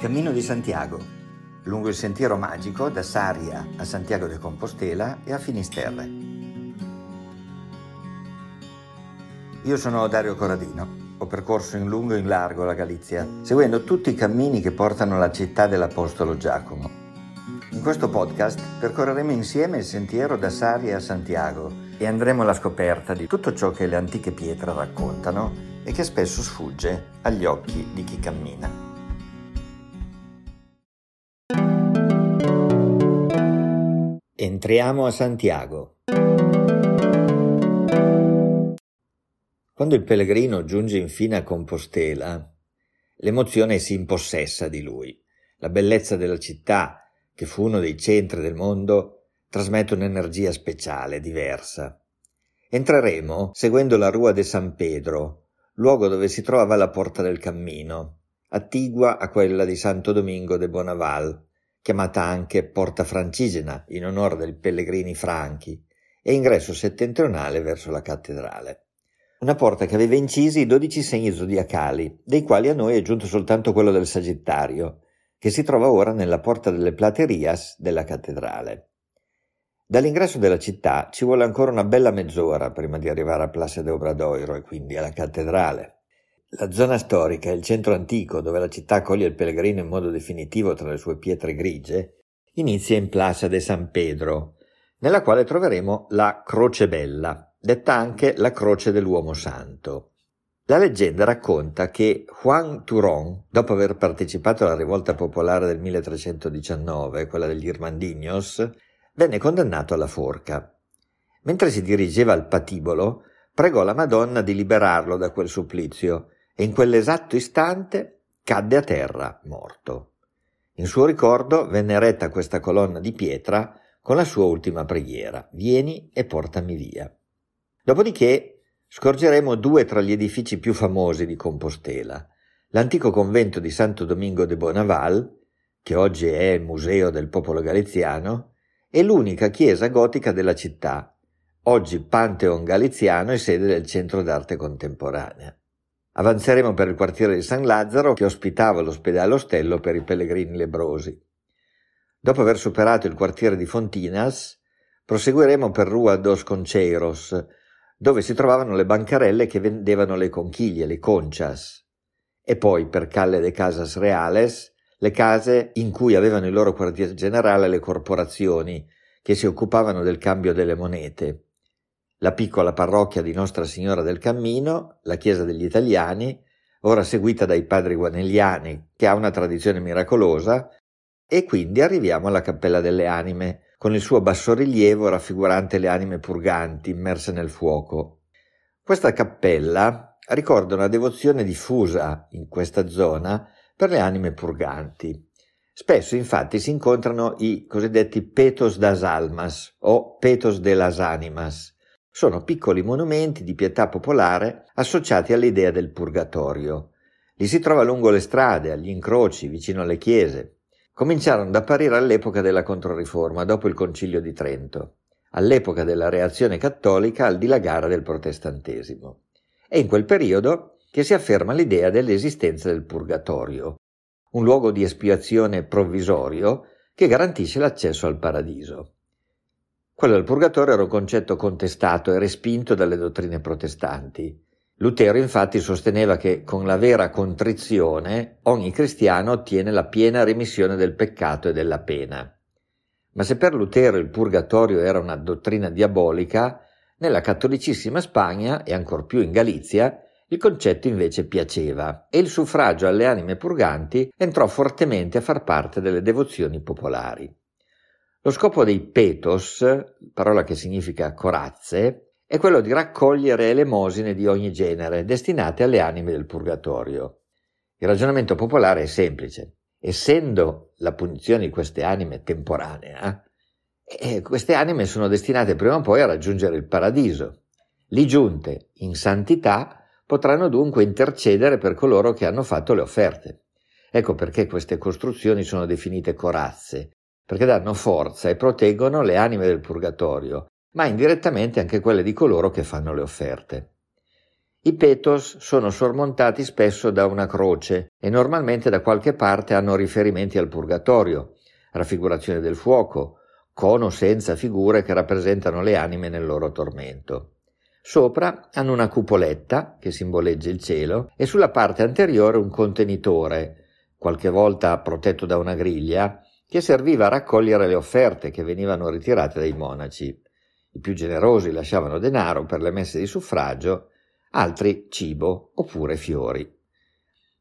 Cammino di Santiago, lungo il sentiero magico da Saria a Santiago de Compostela e a Finisterre. Io sono Dario Corradino, ho percorso in lungo e in largo la Galizia, seguendo tutti i cammini che portano alla città dell'Apostolo Giacomo. In questo podcast percorreremo insieme il sentiero da Saria a Santiago e andremo alla scoperta di tutto ciò che le antiche pietre raccontano e che spesso sfugge agli occhi di chi cammina. Entriamo a Santiago. Quando il pellegrino giunge infine a Compostela, l'emozione si impossessa di lui. La bellezza della città, che fu uno dei centri del mondo, trasmette un'energia speciale, diversa. Entreremo seguendo la Rua de San Pedro, luogo dove si trovava la Porta del Cammino, attigua a quella di Santo Domingo de Bonaval, chiamata anche Porta Francigena in onore dei pellegrini franchi, e ingresso settentrionale verso la cattedrale. Una porta che aveva incisi dodici segni zodiacali, dei quali a noi è giunto soltanto quello del Sagittario, che si trova ora nella Porta delle Platerias della cattedrale. Dall'ingresso della città ci vuole ancora una bella mezz'ora prima di arrivare a Place de Obradoiro e quindi alla cattedrale. La zona storica è il centro antico dove la città accoglie il pellegrino in modo definitivo tra le sue pietre grigie, inizia in Plaza de San Pedro, nella quale troveremo la Croce Bella, detta anche la Croce dell'Uomo Santo. La leggenda racconta che Juan Turón, dopo aver partecipato alla rivolta popolare del 1319, quella degli Irmandignos, venne condannato alla forca. Mentre si dirigeva al patibolo, pregò la Madonna di liberarlo da quel supplizio e in quell'esatto istante cadde a terra morto. In suo ricordo venne eretta questa colonna di pietra con la sua ultima preghiera, Vieni e portami via. Dopodiché scorgeremo due tra gli edifici più famosi di Compostela, l'antico convento di Santo Domingo de Bonaval, che oggi è Museo del Popolo Galiziano, e l'unica chiesa gotica della città, oggi Pantheon Galiziano e sede del Centro d'Arte Contemporanea. Avanzeremo per il quartiere di San Lazzaro che ospitava l'ospedale ostello per i pellegrini lebrosi. Dopo aver superato il quartiere di Fontinas, proseguiremo per Rua dos Concheiros, dove si trovavano le bancarelle che vendevano le conchiglie, le conchas, e poi per Calle de Casas Reales, le case in cui avevano il loro quartier generale le corporazioni che si occupavano del cambio delle monete la piccola parrocchia di Nostra Signora del Cammino, la Chiesa degli Italiani, ora seguita dai padri guanelliani, che ha una tradizione miracolosa, e quindi arriviamo alla Cappella delle Anime, con il suo bassorilievo raffigurante le anime purganti immerse nel fuoco. Questa cappella ricorda una devozione diffusa in questa zona per le anime purganti. Spesso infatti si incontrano i cosiddetti petos das almas o petos de las animas, sono piccoli monumenti di pietà popolare associati all'idea del purgatorio. Li si trova lungo le strade, agli incroci, vicino alle chiese. Cominciarono ad apparire all'epoca della Controriforma, dopo il Concilio di Trento, all'epoca della reazione cattolica al dilagare del protestantesimo. È in quel periodo che si afferma l'idea dell'esistenza del purgatorio, un luogo di espiazione provvisorio che garantisce l'accesso al paradiso. Quello del purgatorio era un concetto contestato e respinto dalle dottrine protestanti. Lutero infatti sosteneva che con la vera contrizione ogni cristiano ottiene la piena remissione del peccato e della pena. Ma se per Lutero il purgatorio era una dottrina diabolica, nella cattolicissima Spagna e ancor più in Galizia il concetto invece piaceva e il suffragio alle anime purganti entrò fortemente a far parte delle devozioni popolari. Lo scopo dei petos, parola che significa corazze, è quello di raccogliere elemosine di ogni genere destinate alle anime del purgatorio. Il ragionamento popolare è semplice. Essendo la punizione di queste anime temporanea, eh, queste anime sono destinate prima o poi a raggiungere il paradiso. Lì giunte in santità potranno dunque intercedere per coloro che hanno fatto le offerte. Ecco perché queste costruzioni sono definite corazze, perché danno forza e proteggono le anime del purgatorio, ma indirettamente anche quelle di coloro che fanno le offerte. I petos sono sormontati spesso da una croce e normalmente da qualche parte hanno riferimenti al purgatorio, raffigurazione del fuoco, cono senza figure che rappresentano le anime nel loro tormento. Sopra hanno una cupoletta che simboleggia il cielo e sulla parte anteriore un contenitore, qualche volta protetto da una griglia, che serviva a raccogliere le offerte che venivano ritirate dai monaci. I più generosi lasciavano denaro per le messe di suffragio altri cibo oppure fiori.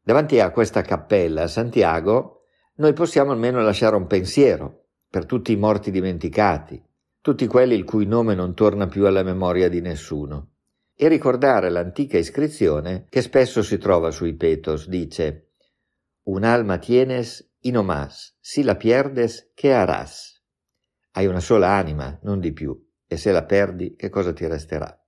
Davanti a questa cappella a Santiago noi possiamo almeno lasciare un pensiero per tutti i morti dimenticati, tutti quelli il cui nome non torna più alla memoria di nessuno, e ricordare l'antica iscrizione che spesso si trova sui petos, dice Un alma tienes y no si la pierdes, che harás? Hai una sola anima, non di più, e se la perdi, che cosa ti resterà?